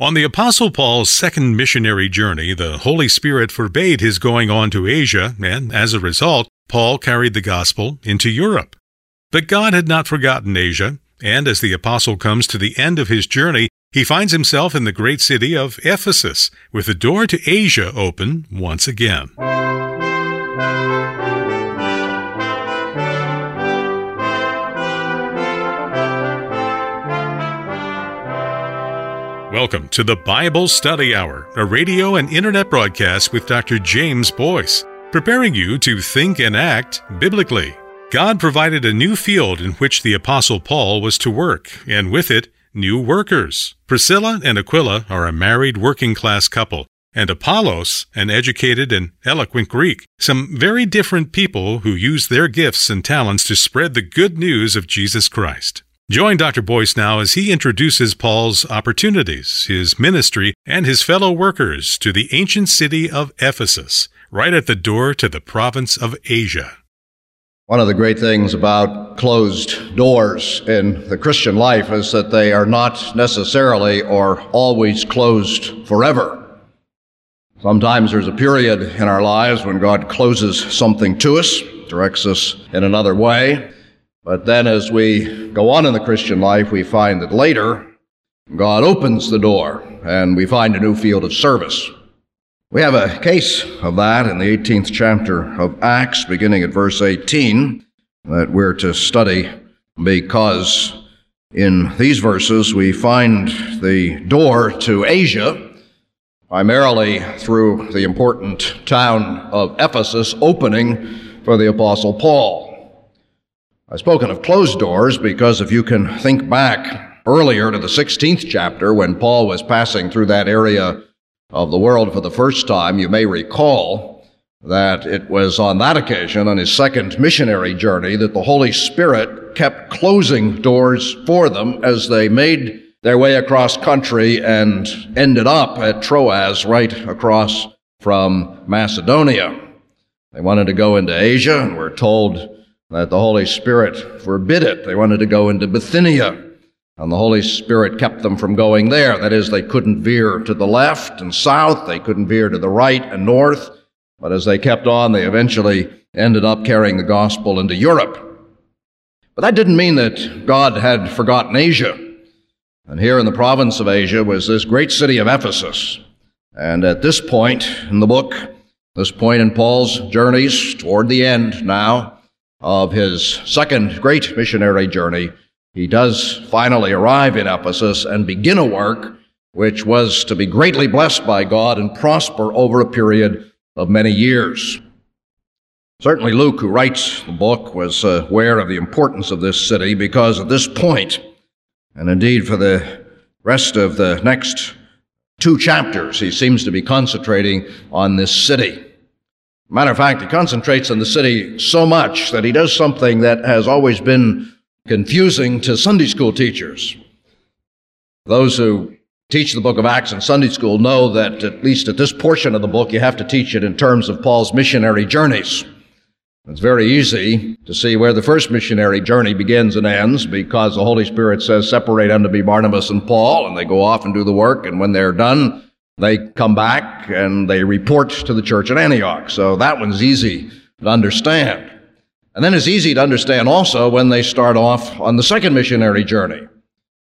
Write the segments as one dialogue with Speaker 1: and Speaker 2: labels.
Speaker 1: On the Apostle Paul's second missionary journey, the Holy Spirit forbade his going on to Asia, and as a result, Paul carried the gospel into Europe. But God had not forgotten Asia, and as the apostle comes to the end of his journey, he finds himself in the great city of Ephesus, with the door to Asia open once again. Welcome to the Bible Study Hour, a radio and internet broadcast with Dr. James Boice, preparing you to think and act biblically. God provided a new field in which the Apostle Paul was to work, and with it, new workers. Priscilla and Aquila are a married working class couple, and Apollos, an educated and eloquent Greek. Some very different people who use their gifts and talents to spread the good news of Jesus Christ. Join Dr. Boice now as he introduces Paul's opportunities, his ministry, and his fellow workers to the ancient city of Ephesus, right at the door to the province of Asia.
Speaker 2: One of the great things about closed doors in the Christian life is that they are not necessarily or always closed forever. Sometimes there's a period in our lives when God closes something to us, directs us in another way. But then as we go on in the Christian life, we find that later God opens the door and we find a new field of service. We have a case of that in the 18th chapter of Acts, beginning at verse 18, that we're to study because in these verses we find the door to Asia, primarily through the important town of Ephesus, opening for the Apostle Paul. I've spoken of closed doors because if you can think back earlier to the 16th chapter when Paul was passing through that area of the world for the first time, you may recall that it was on that occasion, on his second missionary journey, that the Holy Spirit kept closing doors for them as they made their way across country and ended up at Troas, right across from Macedonia. They wanted to go into Asia and were told that the Holy Spirit forbid it. They wanted to go into Bithynia, and the Holy Spirit kept them from going there. That is, they couldn't veer to the left and south, they couldn't veer to the right and north, but as they kept on, they eventually ended up carrying the gospel into Europe. But that didn't mean that God had forgotten Asia. And here in the province of Asia was this great city of Ephesus. And at this point in the book, this point in Paul's journeys toward the end now, of his second great missionary journey, he does finally arrive in Ephesus and begin a work which was to be greatly blessed by God and prosper over a period of many years. Certainly, Luke, who writes the book, was aware of the importance of this city because at this point, and indeed for the rest of the next two chapters, he seems to be concentrating on this city. Matter of fact, he concentrates on the city so much that he does something that has always been confusing to Sunday school teachers. Those who teach the book of Acts in Sunday school know that, at least at this portion of the book, you have to teach it in terms of Paul's missionary journeys. It's very easy to see where the first missionary journey begins and ends because the Holy Spirit says, Separate unto me Barnabas and Paul, and they go off and do the work, and when they're done, they come back and they report to the church at Antioch. So that one's easy to understand. And then it's easy to understand also when they start off on the second missionary journey,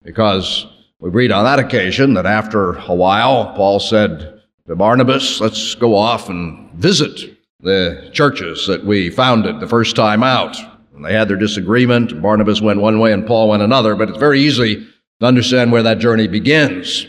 Speaker 2: because we read on that occasion that after a while, Paul said to Barnabas, Let's go off and visit the churches that we founded the first time out. And they had their disagreement. Barnabas went one way and Paul went another, but it's very easy to understand where that journey begins.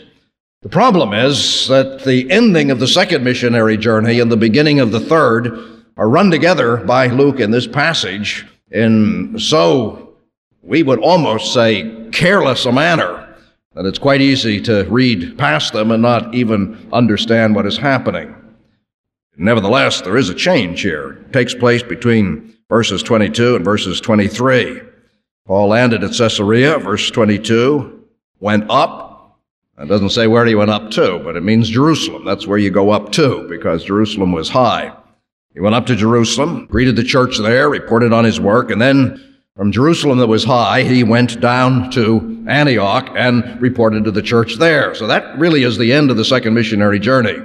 Speaker 2: The problem is that the ending of the second missionary journey and the beginning of the third are run together by Luke in this passage in so, we would almost say, careless a manner that it's quite easy to read past them and not even understand what is happening. Nevertheless, there is a change here. It takes place between verses 22 and verses 23. Paul landed at Caesarea, verse 22, went up it doesn't say where he went up to, but it means Jerusalem. That's where you go up to, because Jerusalem was high. He went up to Jerusalem, greeted the church there, reported on his work, and then From Jerusalem that was high, he went down to Antioch and reported to the church there. So that really is the end of the second missionary journey.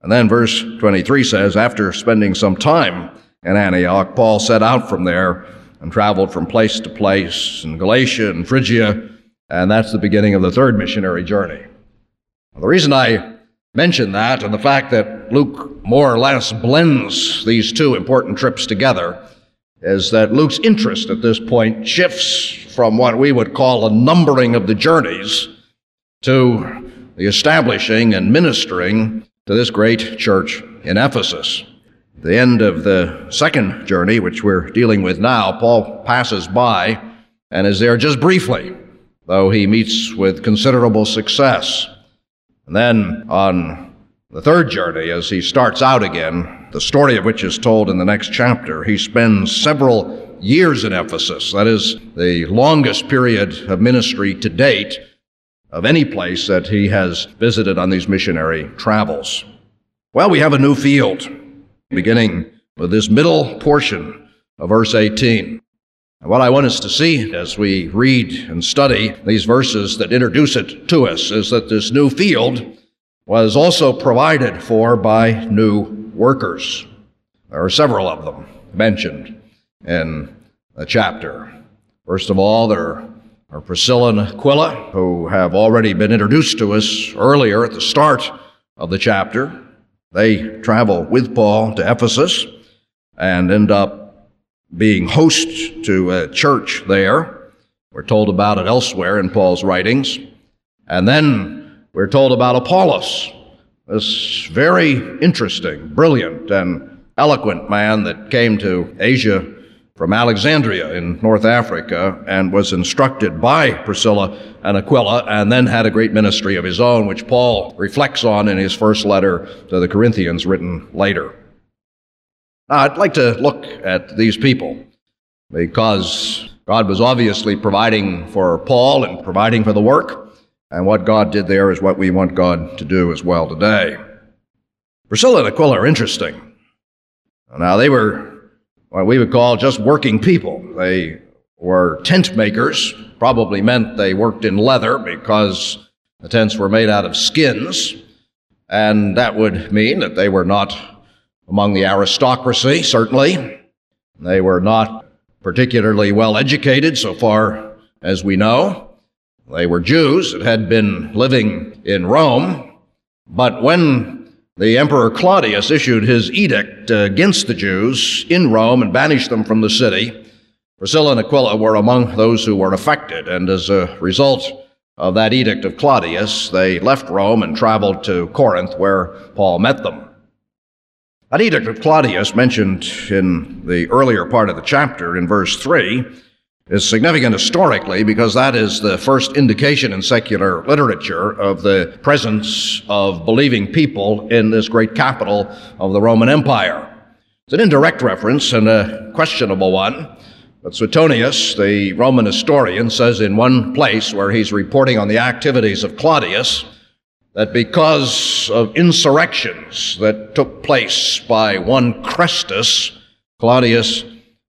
Speaker 2: And then verse 23 says, after spending some time in Antioch, Paul set out from there and traveled from place to place in Galatia and Phrygia, and that's the beginning of the third missionary journey. The reason I mention that and the fact that Luke more or less blends these two important trips together is that Luke's interest at this point shifts from what we would call a numbering of the journeys to the establishing and ministering to this great church in Ephesus. The end of the second journey, which we're dealing with now, Paul passes by and is there just briefly, though he meets with considerable success. And then on the third journey, as he starts out again, the story of which is told in the next chapter, he spends several years in Ephesus. That is the longest period of ministry to date of any place that he has visited on these missionary travels. Well, we have a new field, beginning with this middle portion of verse 18. What I want us to see as we read and study these verses that introduce it to us is that this new field was also provided for by new workers. There are several of them mentioned in the chapter. First of all, there are Priscilla and Aquila, who have already been introduced to us earlier at the start of the chapter. They travel with Paul to Ephesus and end up being host to a church there. We're told about it elsewhere in Paul's writings. And then we're told about Apollos, this very interesting, brilliant, and eloquent man that came to Asia from Alexandria in North Africa and was instructed by Priscilla and Aquila and then had a great ministry of his own, which Paul reflects on in his first letter to the Corinthians written later. Now, I'd like to look at these people because God was obviously providing for Paul and providing for the work, and what God did there is what we want God to do as well today. Priscilla and Aquila are interesting. Now, they were what we would call just working people. They were tent makers, probably meant they worked in leather because the tents were made out of skins, and that would mean that they were not among the aristocracy, certainly. They were not particularly well educated, so far as we know. They were Jews that had been living in Rome, but when the Emperor Claudius issued his edict against the Jews in Rome and banished them from the city, Priscilla and Aquila were among those who were affected, and as a result of that edict of Claudius, they left Rome and traveled to Corinth, where Paul met them. That edict of Claudius, mentioned in the earlier part of the chapter in verse 3, is significant historically because that is the first indication in secular literature of the presence of believing people in this great capital of the Roman Empire. It's an indirect reference and a questionable one, but Suetonius, the Roman historian, says in one place where he's reporting on the activities of Claudius, that because of insurrections that took place by one Chrestus, Claudius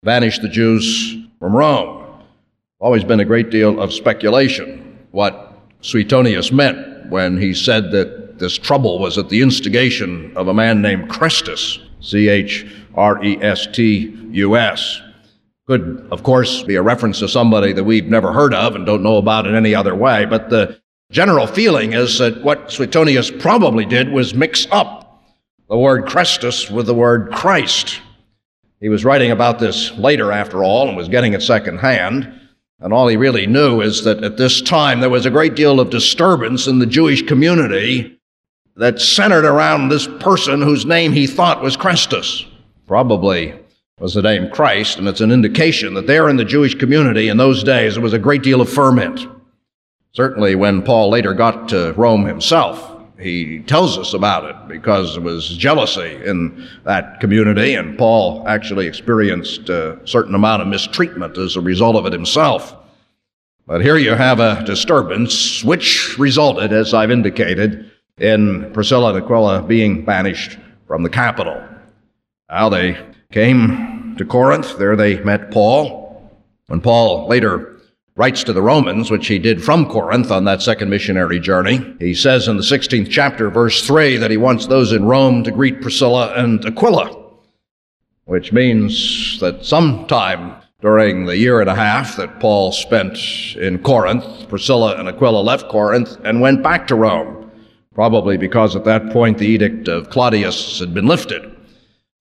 Speaker 2: banished the Jews from Rome. Always been a great deal of speculation what Suetonius meant when he said that this trouble was at the instigation of a man named Chrestus, C H R E S T U S. Could, of course, be a reference to somebody that we've never heard of and don't know about in any other way, but the general feeling is that what Suetonius probably did was mix up the word Christus with the word Christ. He was writing about this later, after all, and was getting it secondhand. And all he really knew is that at this time there was a great deal of disturbance in the Jewish community that centered around this person whose name he thought was Christus. Probably was the name Christ, and it's an indication that there in the Jewish community in those days there was a great deal of ferment. Certainly, when Paul later got to Rome himself, he tells us about it because there was jealousy in that community, and Paul actually experienced a certain amount of mistreatment as a result of it himself. But here you have a disturbance which resulted, as I've indicated, in Priscilla and Aquila being banished from the capital. Now they came to Corinth. There they met Paul. When Paul later writes to the Romans, which he did from Corinth on that second missionary journey, he says in the 16th chapter, verse 3, that he wants those in Rome to greet Priscilla and Aquila, which means that sometime during the year and a half that Paul spent in Corinth, Priscilla and Aquila left Corinth and went back to Rome, probably because at that point the edict of Claudius had been lifted.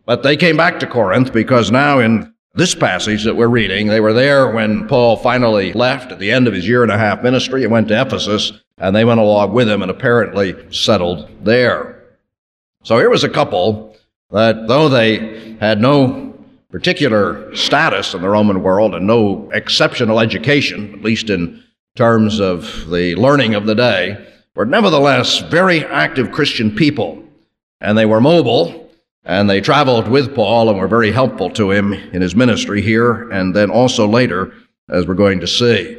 Speaker 2: But they came back to Corinth because now in this passage that we're reading, they were there when Paul finally left at the end of his year and a half ministry and went to Ephesus, and they went along with him and apparently settled there. So here was a couple that, though they had no particular status in the Roman world and no exceptional education, at least in terms of the learning of the day, were nevertheless very active Christian people. And they were mobile and they traveled with Paul and were very helpful to him in his ministry here and then also later, as we're going to see.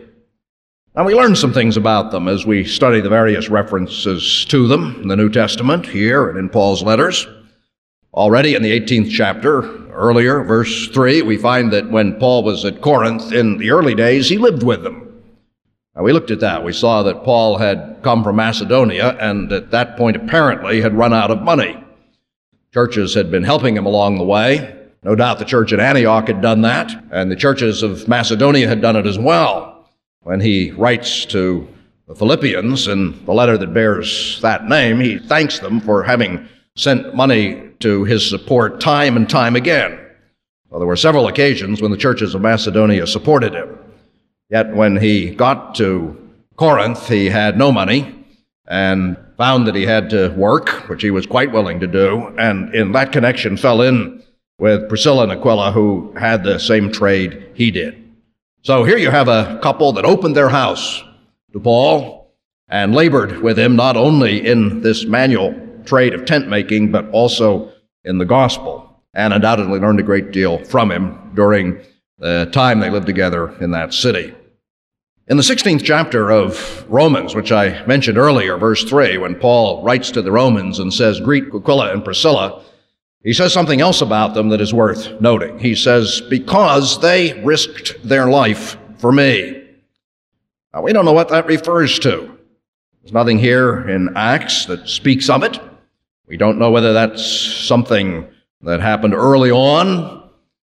Speaker 2: Now, we learn some things about them as we study the various references to them in the New Testament here and in Paul's letters. Already in the 18th chapter, earlier, verse 3, we find that when Paul was at Corinth in the early days, he lived with them. Now, we looked at that. We saw that Paul had come from Macedonia and at that point apparently had run out of money. Churches had been helping him along the way. No doubt the church at Antioch had done that, and the churches of Macedonia had done it as well. When he writes to the Philippians in the letter that bears that name, he thanks them for having sent money to his support time and time again. Well, there were several occasions when the churches of Macedonia supported him. Yet when he got to Corinth, he had no money, and found that he had to work, which he was quite willing to do, and in that connection fell in with Priscilla and Aquila, who had the same trade he did. So here you have a couple that opened their house to Paul and labored with him not only in this manual trade of tent making, but also in the gospel, and undoubtedly learned a great deal from him during the time they lived together in that city. In the 16th chapter of Romans, which I mentioned earlier, verse 3, when Paul writes to the Romans and says, Greet Aquila and Priscilla, he says something else about them that is worth noting. He says, Because they risked their life for me. Now, we don't know what that refers to. There's nothing here in Acts that speaks of it. We don't know whether that's something that happened early on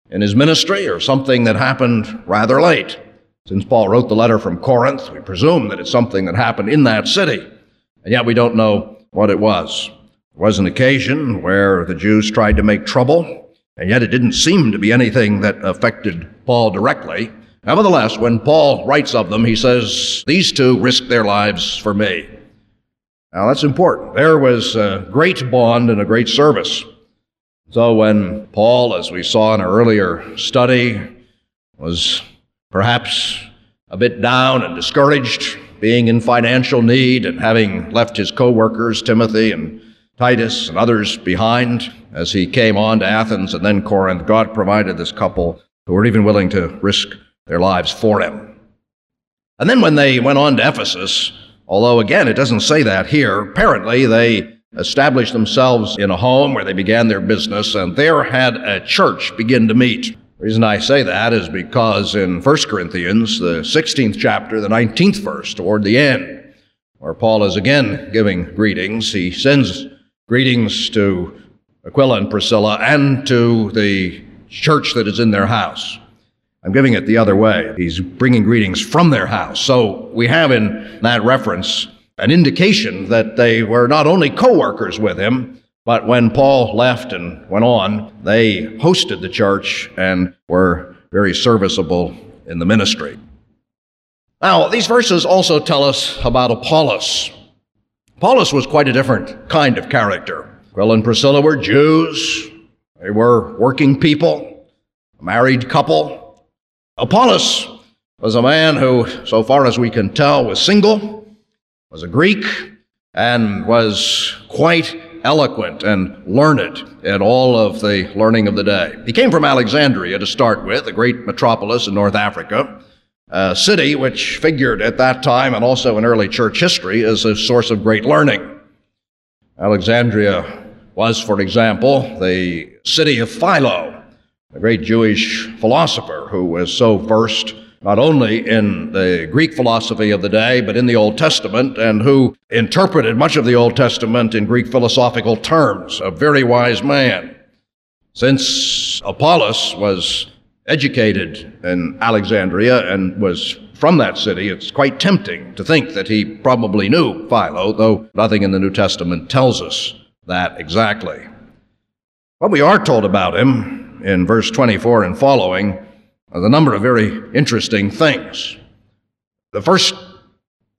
Speaker 2: in his ministry or something that happened rather late. Since Paul wrote the letter from Corinth, we presume that it's something that happened in that city, and yet we don't know what it was. There was an occasion where the Jews tried to make trouble, and yet it didn't seem to be anything that affected Paul directly. Nevertheless, when Paul writes of them, he says, These two risked their lives for me. Now that's important. There was a great bond and a great service. So when Paul, as we saw in our earlier study, was perhaps a bit down and discouraged, being in financial need and having left his co workers, Timothy and Titus and others behind as he came on to Athens and then Corinth. God provided this couple who were even willing to risk their lives for him. And then when they went on to Ephesus, although again it doesn't say that here, apparently they established themselves in a home where they began their business and there had a church begin to meet. The reason I say that is because in 1 Corinthians, the 16th chapter, the 19th verse, toward the end, where Paul is again giving greetings, he sends greetings to Aquila and Priscilla and to the church that is in their house. I'm giving it the other way. He's bringing greetings from their house. So we have in that reference an indication that they were not only co workers with him, but when Paul left and went on, they hosted the church and were very serviceable in the ministry. Now, these verses also tell us about Apollos. Apollos was quite a different kind of character. Aquila and Priscilla were Jews. They were working people, a married couple. Apollos was a man who, so far as we can tell, was single, was a Greek, and was quite eloquent and learned in all of the learning of the day. He came from Alexandria to start with, a great metropolis in North Africa, a city which figured at that time and also in early church history as a source of great learning. Alexandria was, for example, the city of Philo, a great Jewish philosopher who was so versed not only in the Greek philosophy of the day, but in the Old Testament, and who interpreted much of the Old Testament in Greek philosophical terms, a very wise man. Since Apollos was educated in Alexandria and was from that city, it's quite tempting to think that he probably knew Philo, though nothing in the New Testament tells us that exactly. What we are told about him in verse 24 and following a number of very interesting things. The first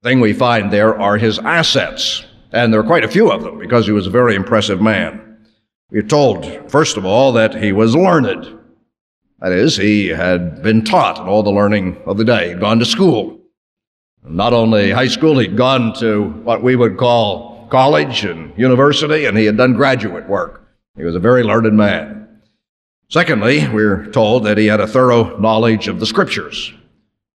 Speaker 2: thing we find there are his assets, and there are quite a few of them because he was a very impressive man. We're told, first of all, that he was learned. That is, he had been taught all the learning of the day. He'd gone to school. Not only high school, he'd gone to what we would call college and university, and he had done graduate work. He was a very learned man. Secondly, we're told that he had a thorough knowledge of the scriptures.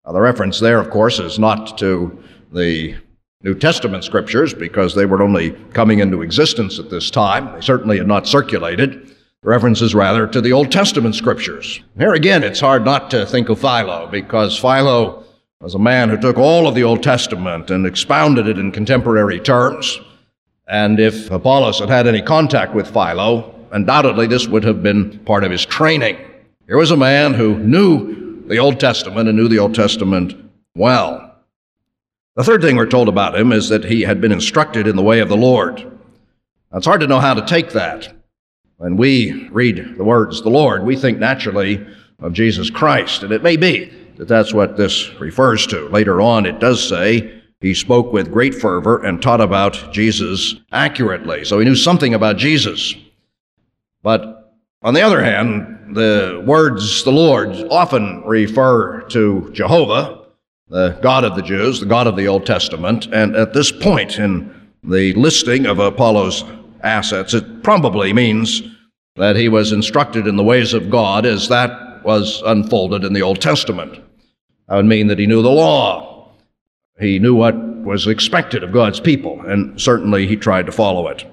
Speaker 2: Now, the reference there, of course, is not to the New Testament scriptures because they were only coming into existence at this time. They certainly had not circulated The reference is rather to the Old Testament scriptures. Here again, it's hard not to think of Philo because Philo was a man who took all of the Old Testament and expounded it in contemporary terms. And if Apollos had had any contact with Philo, undoubtedly this would have been part of his training. Here was a man who knew the Old Testament and knew the Old Testament well. The third thing we're told about him is that he had been instructed in the way of the Lord. It's hard to know how to take that. When we read the words the Lord, we think naturally of Jesus Christ, and it may be that that's what this refers to. Later on, it does say he spoke with great fervor and taught about Jesus accurately. So he knew something about Jesus. But on the other hand, the words the Lord often refer to Jehovah, the God of the Jews, the God of the Old Testament, and at this point in the listing of Apollos assets. It probably means that he was instructed in the ways of God as that was unfolded in the Old Testament. That would mean that he knew the law. He knew what was expected of God's people, and certainly he tried to follow it.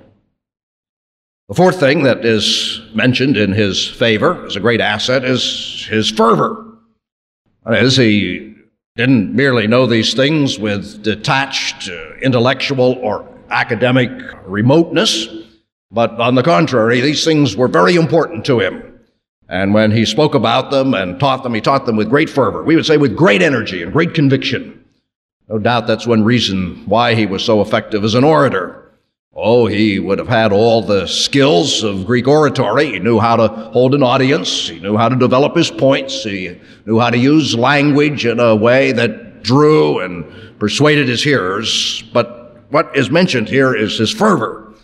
Speaker 2: The fourth thing that is mentioned in his favor as a great asset is his fervor. That is, he didn't merely know these things with detached uh, intellectual or academic remoteness, but on the contrary, these things were very important to him. And when he spoke about them and taught them, he taught them with great fervor. We would say with great energy and great conviction. No doubt that's one reason why he was so effective as an orator. Oh, he would have had all the skills of Greek oratory. He knew how to hold an audience. He knew how to develop his points. He knew how to use language in a way that drew and persuaded his hearers. But what is mentioned here is his fervor.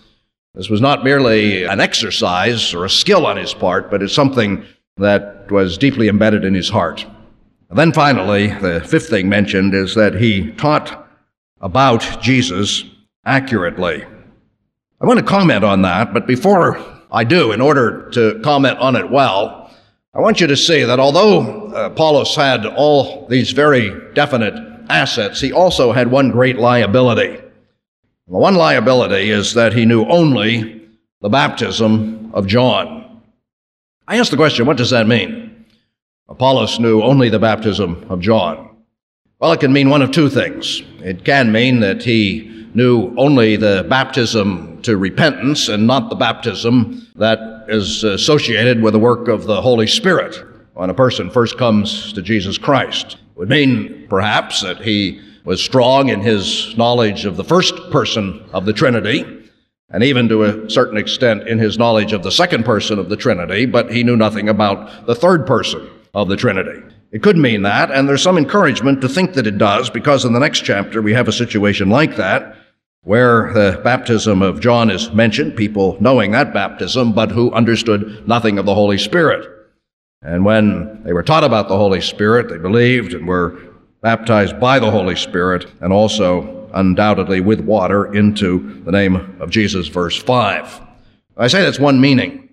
Speaker 2: This was not merely an exercise or a skill on his part, but it's something that was deeply embedded in his heart. And then finally, the fifth thing mentioned is that he taught about Jesus accurately. I want to comment on that, but before I do, in order to comment on it well, I want you to see that although uh, Apollos had all these very definite assets, he also had one great liability. The one liability is that he knew only the baptism of John. I ask the question, what does that mean? Apollos knew only the baptism of John. Well, it can mean one of two things. It can mean that he knew only the baptism to repentance and not the baptism that is associated with the work of the Holy Spirit when a person first comes to Jesus Christ. It would mean, perhaps, that he was strong in his knowledge of the first person of the Trinity, and even to a certain extent in his knowledge of the second person of the Trinity, but he knew nothing about the third person of the Trinity. It could mean that, and there's some encouragement to think that it does, because in the next chapter we have a situation like that, where the baptism of John is mentioned, people knowing that baptism, but who understood nothing of the Holy Spirit. And when they were taught about the Holy Spirit, they believed and were baptized by the Holy Spirit, and also undoubtedly with water into the name of Jesus, verse 5. I say that's one meaning.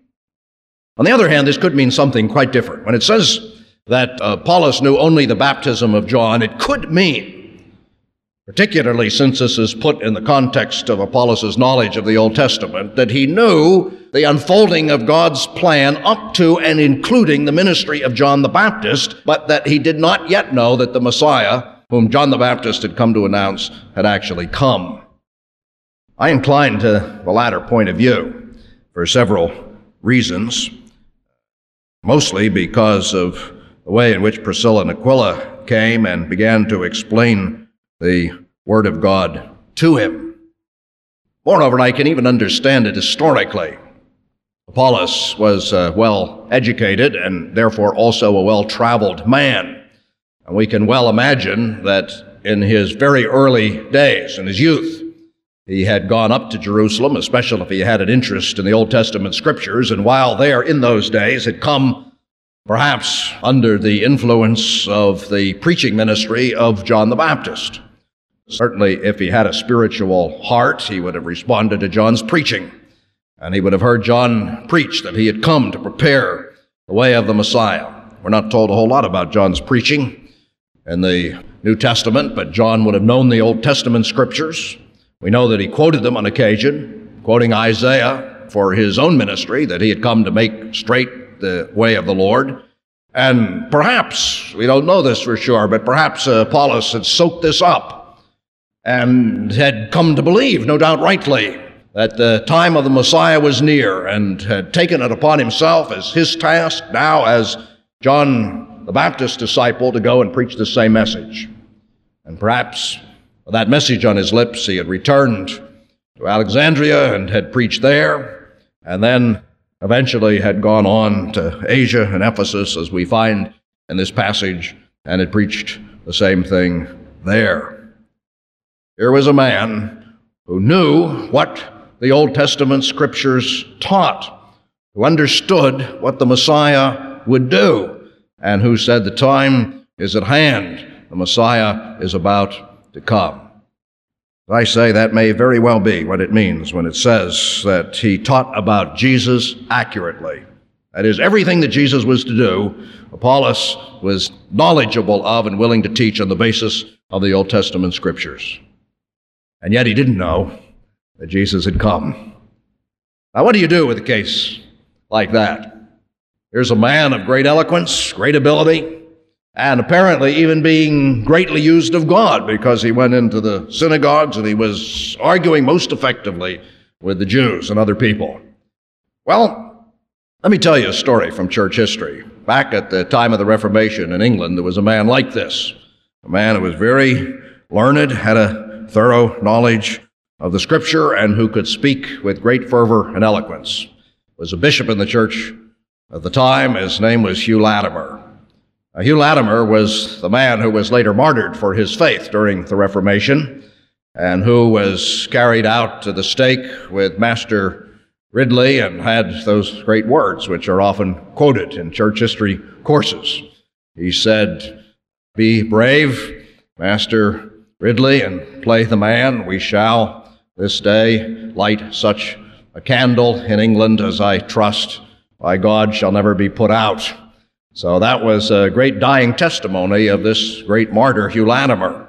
Speaker 2: On the other hand, this could mean something quite different. When it says that uh, Apollos knew only the baptism of John, it could mean particularly since this is put in the context of Apollos' knowledge of the Old Testament, that he knew the unfolding of God's plan up to and including the ministry of John the Baptist, but that he did not yet know that the Messiah, whom John the Baptist had come to announce, had actually come. I incline to the latter point of view for several reasons, mostly because of the way in which Priscilla and Aquila came and began to explain the Word of God to him. Moreover, I can even understand it historically. Apollos was uh, well educated and therefore also a well traveled man. And we can well imagine that in his very early days, in his youth, he had gone up to Jerusalem, especially if he had an interest in the Old Testament scriptures, and while there in those days had come perhaps under the influence of the preaching ministry of John the Baptist. Certainly, if he had a spiritual heart, he would have responded to John's preaching, and he would have heard John preach that he had come to prepare the way of the Messiah. We're not told a whole lot about John's preaching in the New Testament, but John would have known the Old Testament scriptures. We know that he quoted them on occasion, quoting Isaiah for his own ministry, that he had come to make straight the way of the Lord. And perhaps, we don't know this for sure, but perhaps uh, Apollos had soaked this up and had come to believe, no doubt rightly, that the time of the Messiah was near and had taken it upon himself as his task now as John the Baptist disciple to go and preach the same message. And perhaps with that message on his lips, he had returned to Alexandria and had preached there, and then eventually had gone on to Asia and Ephesus, as we find in this passage, and had preached the same thing there. Here was a man who knew what the Old Testament scriptures taught, who understood what the Messiah would do, and who said, The time is at hand, the Messiah is about to come. I say that may very well be what it means when it says that he taught about Jesus accurately. That is, everything that Jesus was to do, Apollos was knowledgeable of and willing to teach on the basis of the Old Testament scriptures. And yet he didn't know that Jesus had come. Now, what do you do with a case like that? Here's a man of great eloquence, great ability, and apparently even being greatly used of God because he went into the synagogues and he was arguing most effectively with the Jews and other people. Well, let me tell you a story from church history. Back at the time of the Reformation in England, there was a man like this, a man who was very learned, had a thorough knowledge of the scripture, and who could speak with great fervor and eloquence. He Was a bishop in the church at the time. His name was Hugh Latimer. Uh, Hugh Latimer was the man who was later martyred for his faith during the Reformation and who was carried out to the stake with Master Ridley and had those great words, which are often quoted in church history courses. He said, Be brave, Master Ridley, and play the man. We shall this day light such a candle in England as I trust by God shall never be put out. So that was a great dying testimony of this great martyr, Hugh Latimer.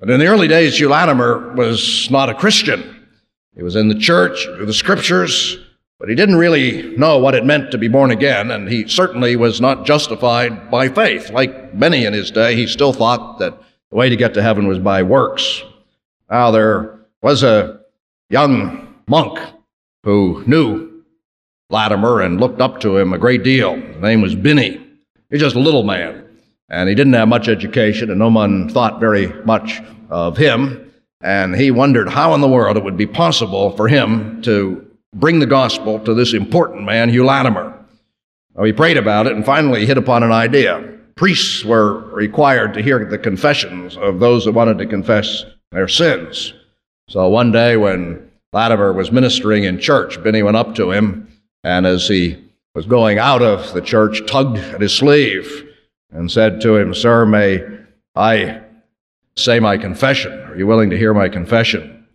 Speaker 2: But in the early days, Hugh Latimer was not a Christian. He was in the church, through the scriptures, but he didn't really know what it meant to be born again, and he certainly was not justified by faith. Like many in his day, he still thought that the way to get to heaven was by works. Now, there was a young monk who knew Latimer and looked up to him a great deal. His name was Bilney. He's just a little man, and he didn't have much education, and no one thought very much of him. And he wondered how in the world it would be possible for him to bring the gospel to this important man, Hugh Latimer. Well, he prayed about it and finally hit upon an idea. Priests were required to hear the confessions of those that wanted to confess their sins. So one day when Latimer was ministering in church, Bilney went up to him, and as he was going out of the church, tugged at his sleeve and said to him, Sir, may I say my confession? Are you willing to hear my confession?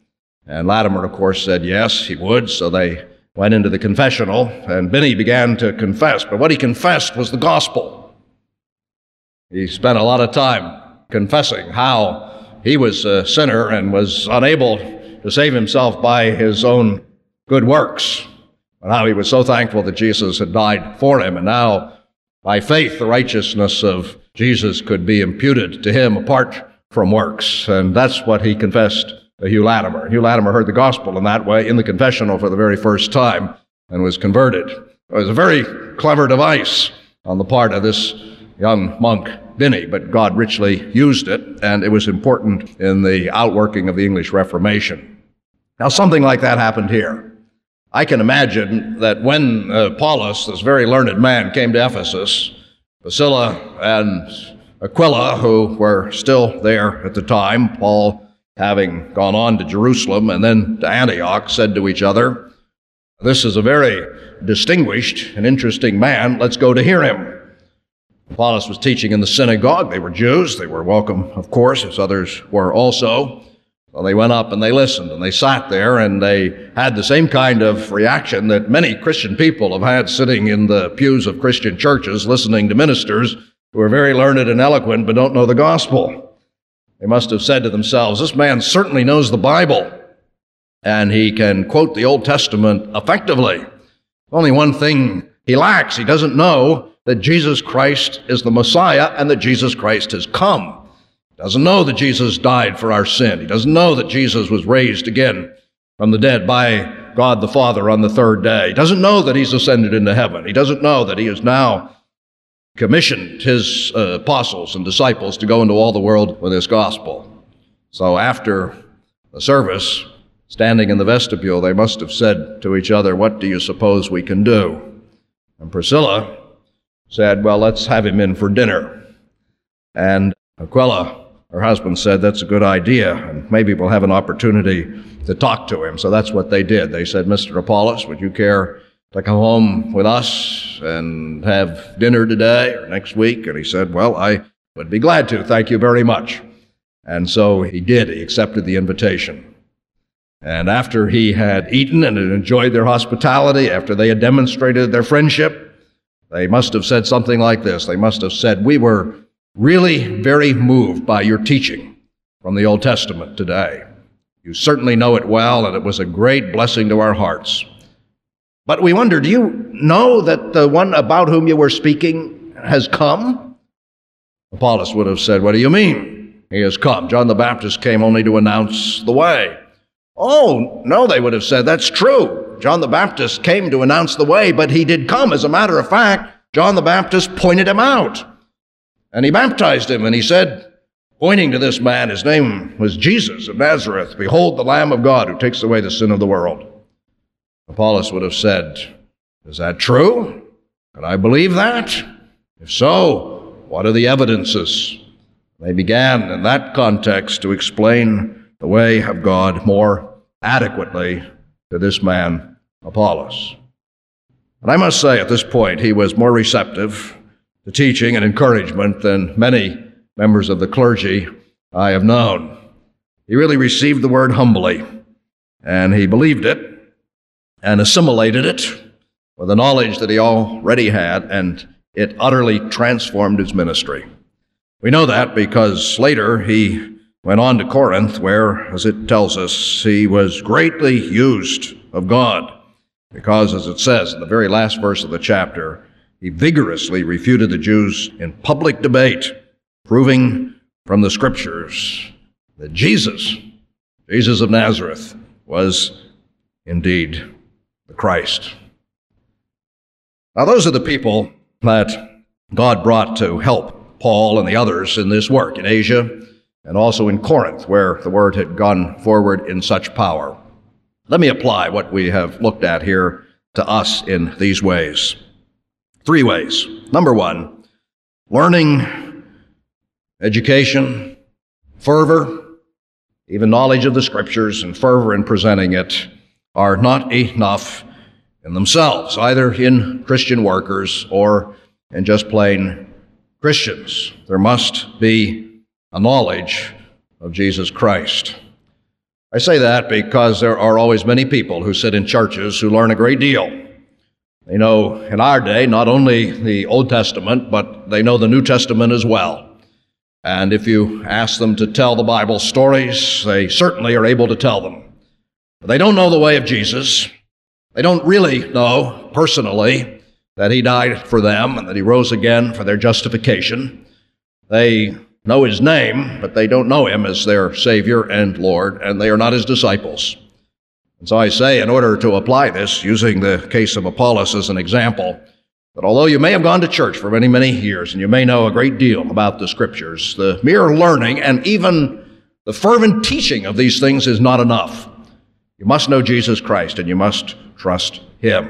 Speaker 2: And Latimer, of course, said yes, he would. So they went into the confessional, and Bilney began to confess. But what he confessed was the gospel. He spent a lot of time confessing how he was a sinner and was unable to save himself by his own good works. But how he was so thankful that Jesus had died for him, and now by faith the righteousness of Jesus could be imputed to him apart from works. And that's what he confessed to Hugh Latimer. Hugh Latimer heard the gospel in that way in the confessional for the very first time and was converted. It was a very clever device on the part of this young monk, Bilney, but God richly used it, and it was important in the outworking of the English Reformation. Now, something like that happened here. I can imagine that when uh, Apollos, this very learned man, came to Ephesus, Priscilla and Aquila, who were still there at the time, Paul having gone on to Jerusalem and then to Antioch, said to each other, This is a very distinguished and interesting man. Let's go to hear him. Apollos was teaching in the synagogue. They were Jews. They were welcome, of course, as others were also. So they went up and they listened and they sat there and they had the same kind of reaction that many Christian people have had sitting in the pews of Christian churches listening to ministers who are very learned and eloquent but don't know the gospel. They must have said to themselves, This man certainly knows the Bible and he can quote the Old Testament effectively. Only one thing he lacks. He doesn't know that Jesus Christ is the Messiah and that Jesus Christ has come. Doesn't know that Jesus died for our sin. He doesn't know that Jesus was raised again from the dead by God the Father on the third day. He doesn't know that he's ascended into heaven. He doesn't know that he has now commissioned his uh, apostles and disciples to go into all the world with his gospel. So after the service, standing in the vestibule, they must have said to each other, What do you suppose we can do? And Priscilla said, Well, let's have him in for dinner. And Aquila, her husband, said, That's a good idea, and maybe we'll have an opportunity to talk to him. So that's what they did. They said, Mr. Apollos, would you care to come home with us and have dinner today or next week? And he said, Well, I would be glad to. Thank you very much. And so he did. He accepted the invitation. And after he had eaten and had enjoyed their hospitality, after they had demonstrated their friendship, they must have said something like this. They must have said, We were really very moved by your teaching from the Old Testament today. You certainly know it well, and it was a great blessing to our hearts. But we wonder, do you know that the one about whom you were speaking has come? Apollos would have said, What do you mean? He has come. John the Baptist came only to announce the way. Oh, no, they would have said, That's true. John the Baptist came to announce the way, but he did come. As a matter of fact, John the Baptist pointed him out. And he baptized him, and he said, pointing to this man, his name was Jesus of Nazareth, Behold the Lamb of God who takes away the sin of the world. Apollos would have said, Is that true? Can I believe that? If so, what are the evidences? They began in that context to explain the way of God more adequately to this man Apollos. And I must say at this point, he was more receptive to teaching and encouragement than many members of the clergy I have known. He really received the word humbly, and he believed it and assimilated it with the knowledge that he already had, and it utterly transformed his ministry. We know that because later he went on to Corinth, where, as it tells us, he was greatly used of God. Because, as it says in the very last verse of the chapter, he vigorously refuted the Jews in public debate, proving from the scriptures that Jesus, Jesus of Nazareth, was indeed the Christ. Now, those are the people that God brought to help Paul and the others in this work in Asia and also in Corinth, where the word had gone forward in such power. Let me apply what we have looked at here to us in these ways. Three ways. Number one, learning, education, fervor, even knowledge of the scriptures and fervor in presenting it are not enough in themselves, either in Christian workers or in just plain Christians. There must be a knowledge of Jesus Christ. I say that because there are always many people who sit in churches who learn a great deal. They know in our day not only the Old Testament, but they know the New Testament as well. And if you ask them to tell the Bible stories, they certainly are able to tell them. But they don't know the way of Jesus. They don't really know personally that he died for them and that he rose again for their justification. They know his name, but they don't know him as their Savior and Lord, and they are not his disciples. And so I say, in order to apply this, using the case of Apollos as an example, that although you may have gone to church for many, many years, and you may know a great deal about the scriptures, the mere learning and even the fervent teaching of these things is not enough. You must know Jesus Christ and you must trust Him.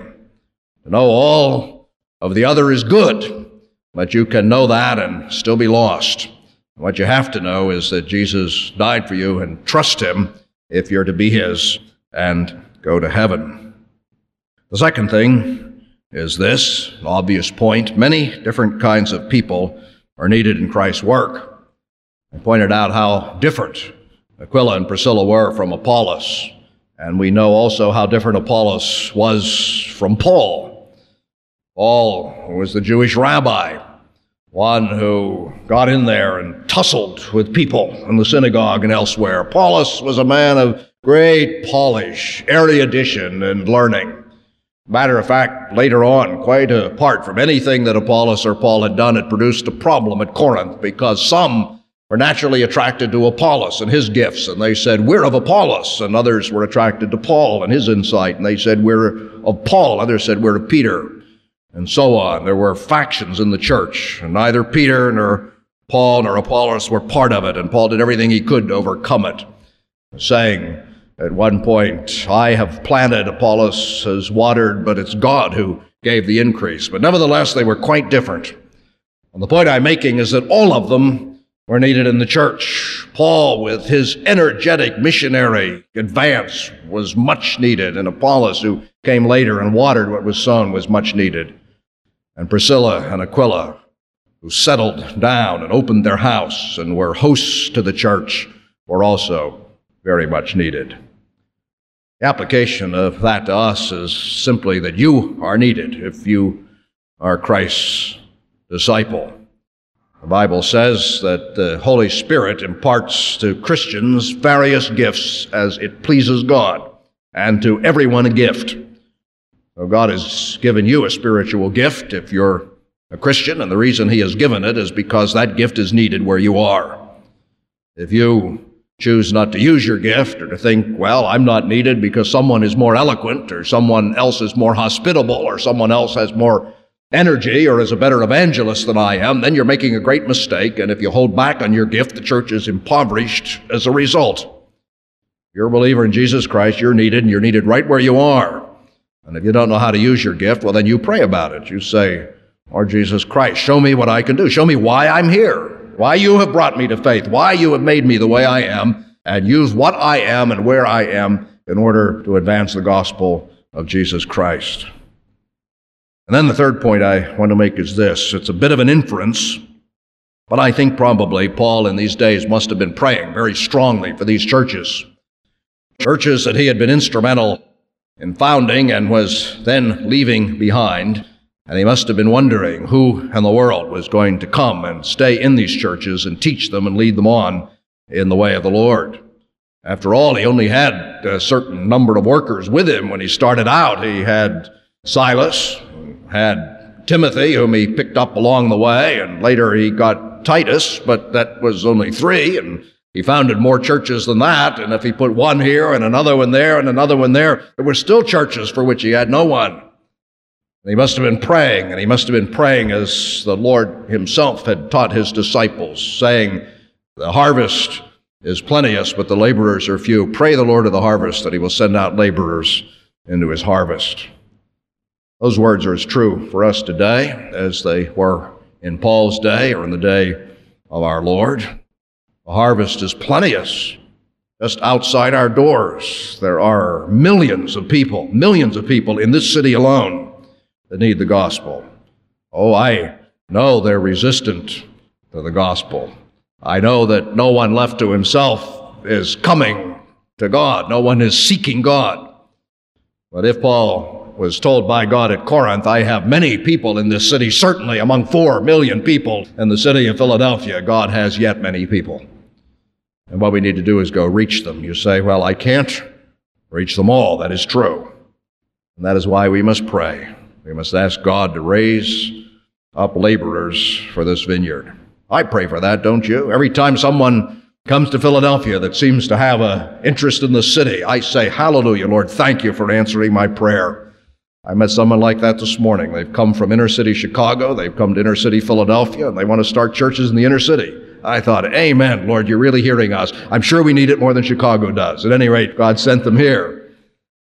Speaker 2: To know all of the other is good, but you can know that and still be lost. What you have to know is that Jesus died for you and trust Him if you're to be His and go to heaven. The second thing is this obvious point. Many different kinds of people are needed in Christ's work. I pointed out how different Aquila and Priscilla were from Apollos, and we know also how different Apollos was from Paul. Paul was the Jewish rabbi, one who got in there and tussled with people in the synagogue and elsewhere. Apollos was a man of great polish, erudition, and learning. Matter of fact, later on, quite apart from anything that Apollos or Paul had done, it produced a problem at Corinth because some were naturally attracted to Apollos and his gifts, and they said, We're of Apollos. And others were attracted to Paul and his insight, and they said, We're of Paul. Others said, We're of Peter, and so on. There were factions in the church, and neither Peter nor Paul nor Apollos were part of it, and Paul did everything he could to overcome it, saying, at one point, I have planted, Apollos has watered, but it's God who gave the increase. But nevertheless, they were quite different. And the point I'm making is that all of them were needed in the church. Paul, with his energetic missionary advance, was much needed, and Apollos, who came later and watered what was sown, was much needed. And Priscilla and Aquila, who settled down and opened their house and were hosts to the church, were also very much needed. The application of that to us is simply that you are needed if you are Christ's disciple. The Bible says that the Holy Spirit imparts to Christians various gifts as it pleases God, and to everyone a gift. So God has given you a spiritual gift if you're a Christian, and the reason He has given it is because that gift is needed where you are. If you choose not to use your gift or to think, well, I'm not needed because someone is more eloquent or someone else is more hospitable or someone else has more energy or is a better evangelist than I am, then you're making a great mistake. And if you hold back on your gift, the church is impoverished as a result. If you're a believer in Jesus Christ, you're needed and you're needed right where you are. And if you don't know how to use your gift, well, then you pray about it. You say, Lord Jesus Christ, show me what I can do. Show me why I'm here why you have brought me to faith, why you have made me the way I am, and use what I am and where I am in order to advance the gospel of Jesus Christ. And then the third point I want to make is this it's a bit of an inference, but I think probably Paul in these days must have been praying very strongly for these churches. Churches that he had been instrumental in founding and was then leaving behind. And he must have been wondering who in the world was going to come and stay in these churches and teach them and lead them on in the way of the Lord. After all, he only had a certain number of workers with him when he started out. He had Silas, had Timothy, whom he picked up along the way, and later he got Titus, but that was only three, and he founded more churches than that. And if he put one here and another one there and another one there, there were still churches for which he had no one. He must have been praying, and he must have been praying as the Lord himself had taught his disciples, saying, The harvest is plenteous, but the laborers are few. Pray the Lord of the harvest that he will send out laborers into his harvest. Those words are as true for us today as they were in Paul's day or in the day of our Lord. The harvest is plenteous. Just outside our doors, there are millions of people, millions of people in this city alone that need the gospel. Oh, I know they're resistant to the gospel. I know that no one left to himself is coming to God, no one is seeking God. But if Paul was told by God at Corinth, I have many people in this city, certainly among four million people in the city of Philadelphia, God has yet many people. And what we need to do is go reach them. You say, Well, I can't reach them all. That is true. And that is why we must pray. We must ask God to raise up laborers for this vineyard. I pray for that, don't you? Every time someone comes to Philadelphia that seems to have an interest in the city, I say, Hallelujah, Lord, thank you for answering my prayer. I met someone like that this morning. They've come from inner city Chicago, they've come to inner city Philadelphia, and they want to start churches in the inner city. I thought, Amen, Lord, you're really hearing us. I'm sure we need it more than Chicago does. At any rate, God sent them here.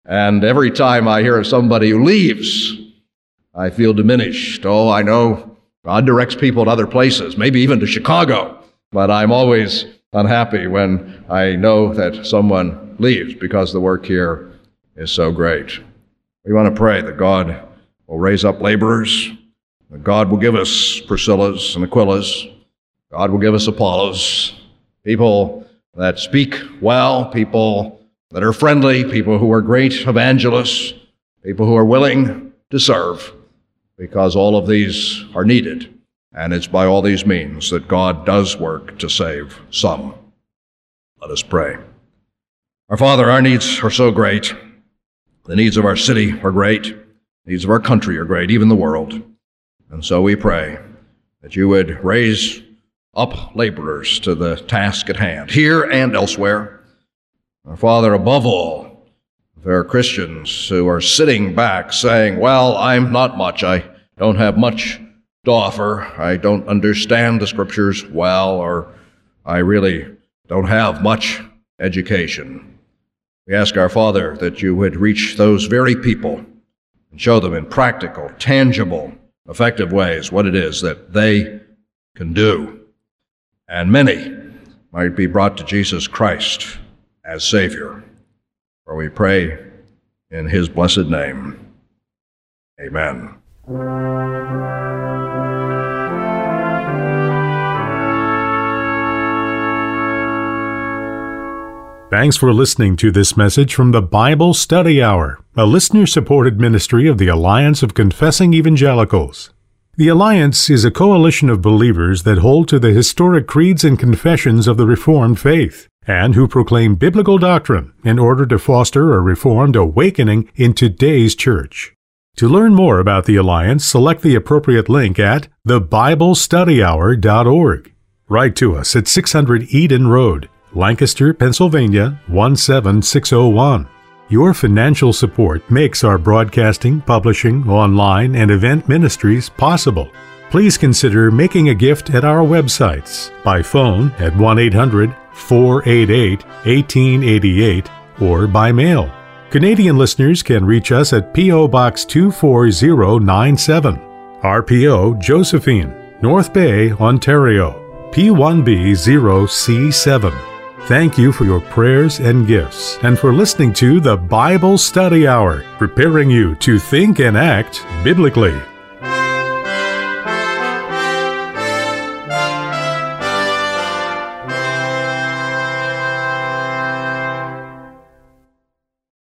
Speaker 2: And every time I hear of somebody who leaves, I feel diminished. Oh, I know God directs people to other places, maybe even to Chicago, but I'm always unhappy when I know that someone leaves because the work here is so great. We want to pray that God will raise up laborers, that God will give us Priscillas and Aquilas, God will give us Apollos, people that speak well, people that are friendly, people who are great evangelists, people who are willing to serve because all of these are needed. And it's by all these means that God does work to save some. Let us pray. Our Father, our needs are so great. The needs of our city are great. The needs of our country are great, even the world. And so we pray that you would raise up laborers to the task at hand, here and elsewhere. Our Father, above all, there are Christians who are sitting back saying, Well, I'm not much. I don't have much to offer. I don't understand the scriptures well, or I really don't have much education. We ask our Father that you would reach those very people and show them in practical, tangible, effective ways what it is that they can do. And many might be brought to Jesus Christ as Savior. For we pray in his blessed name. Amen.
Speaker 1: Thanks for listening to this message from the Bible Study Hour, a listener supported ministry of the Alliance of Confessing Evangelicals. The Alliance is a coalition of believers that hold to the historic creeds and confessions of the Reformed faith and who proclaim biblical doctrine in order to foster a Reformed awakening in today's church. To learn more about the Alliance, select the appropriate link at thebiblestudyhour.org. Write to us at 600 Eden Road, Lancaster, Pennsylvania 17601. Your financial support makes our broadcasting, publishing, online, and event ministries possible please consider making a gift at our websites by phone at 1 800 488 1888 or by mail. Canadian listeners can reach us at P.O. Box 24097, RPO Josephine, North Bay, Ontario, P1B0C7. Thank you for your prayers and gifts, and for listening to the Bible Study Hour, preparing you to think and act biblically.